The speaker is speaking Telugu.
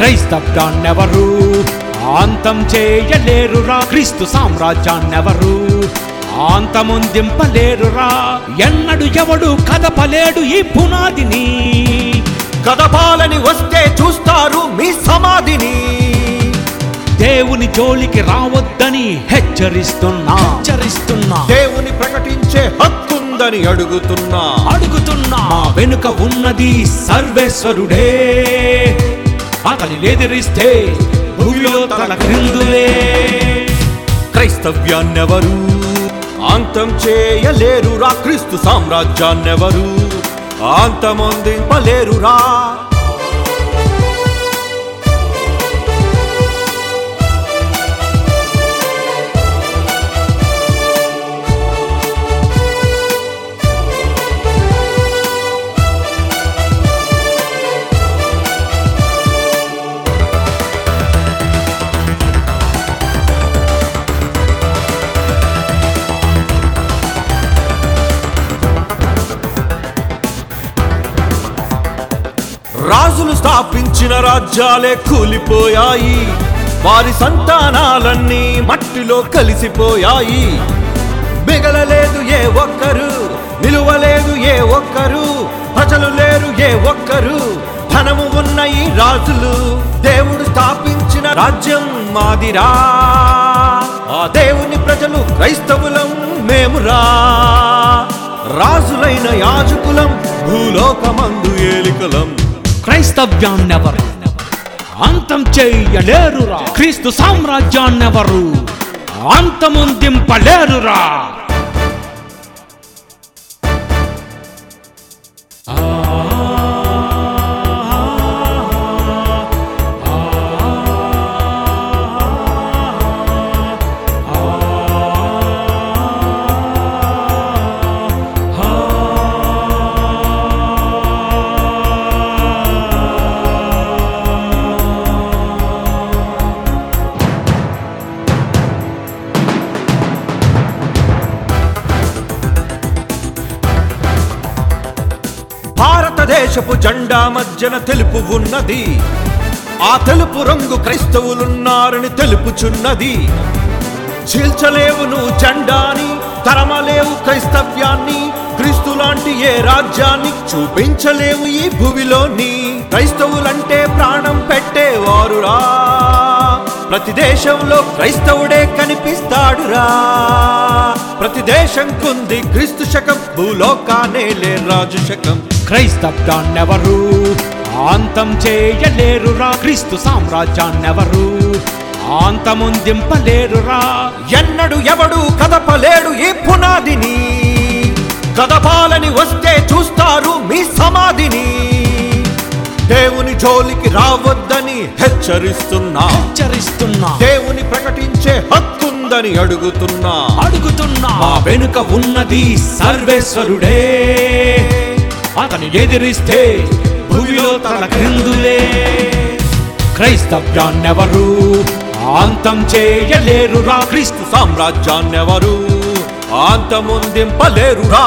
క్రైస్తవ్యాన్నెవరు అంతం చేయలేరురా. క్రీస్తు సామ్రాజ్యాన్నెవరు? అంతమొందింపలేరురా ఎన్నడు ఎవడు కదపలేడు ఈ పునాదిని. కదపాలని వస్తే చూస్తారు మీ సమాధిని. దేవుని జోలికి రావద్దని హెచ్చరిస్తున్నా. హెచ్చరిస్తున్నా. దేవుని ప్రకటించే హక్కుందని అడుగుతున్నా. అడుగుతున్నా. వెనుక ఉన్నది సర్వేశ్వరుడే. అతని ఎదిరిస్తే భూమిలో తన క్రిందులే. క్రైస్తవ్యాన్నెవరు? అంతం చేయలేరురా క్రీస్తు సామ్రాజ్యాన్నెవరు? అంతమొందింపలేరురా రాజులు స్థాపించిన రాజ్యాలే కూలిపోయాయి. వారి సంతానాలన్నీ మట్టిలో కలిసిపోయాయి. మిగలలేదు ఏ ఒక్కరు నిలువలేదు ఏ ఒక్కరు ప్రజలు లేరు ఏ ఒక్కరు ధనము ఉన్న ఈ రాజులు దేవుడు స్థాపించిన రాజ్యం మాదిరా. ఆ దేవుని ప్రజలు క్రైస్తవులం మేమురా. రాజులైన యాజకులం భూలోకమందు ఏలికలం. క్రైస్తవ్యాన్నెవరు? అంతం చేయలేరురా. క్రీస్తు సామ్రాజ్యాన్నెవరు? అంతముందింపలేరురా భారతదేశపు జెండా మధ్యన తెలుపు ఉన్నది. ఆ తెలుపు రంగు క్రైస్తవులున్నారని తెలుపుచున్నది. చీల్చలేవు నువ్వు జెండాని తరమలేవు క్రైస్తవ్యాన్ని క్రీస్తు లాంటి ఏ రాజ్యాన్ని చూపించలేవు ఈ భూమిలోని. క్రైస్తవులంటే ప్రాణం పెట్టేవారురా. ప్రతి దేశంలో క్రైస్తవుడే కనిపిస్తాడురా. ప్రతి దేశం కుంది క్రీస్తు శకం భూలోకానే లే రాజు శకం. క్రైస్తవ్యాన్నెవరు అంతం చేయలేరురా. క్రీస్తు సామ్రాజ్యాన్నెవరు? అంతమొందింపలేరురా ఎన్నడు ఎవడు కదపలేడు ఈ పునాదిని. కదపాలని వస్తే చూస్తారు మీ సమాధిని. దేవుని జోలికి రావద్దని హెచ్చరిస్తున్నా. హెచ్చరిస్తున్నా. దేవుని ప్రకటించే హక్కుందని అడుగుతున్నా. అడుగుతున్నా. వెనుక ఉన్నది సర్వేశ్వరుడే. అతని ఎదిరిస్తే భూమిలో తల క్రిందులే. క్రైస్తవ్యాన్నెవరు అంతం చేయలేరురా. క్రీస్తు సామ్రాజ్యాన్నెవరు అంతమొందింపలేరురా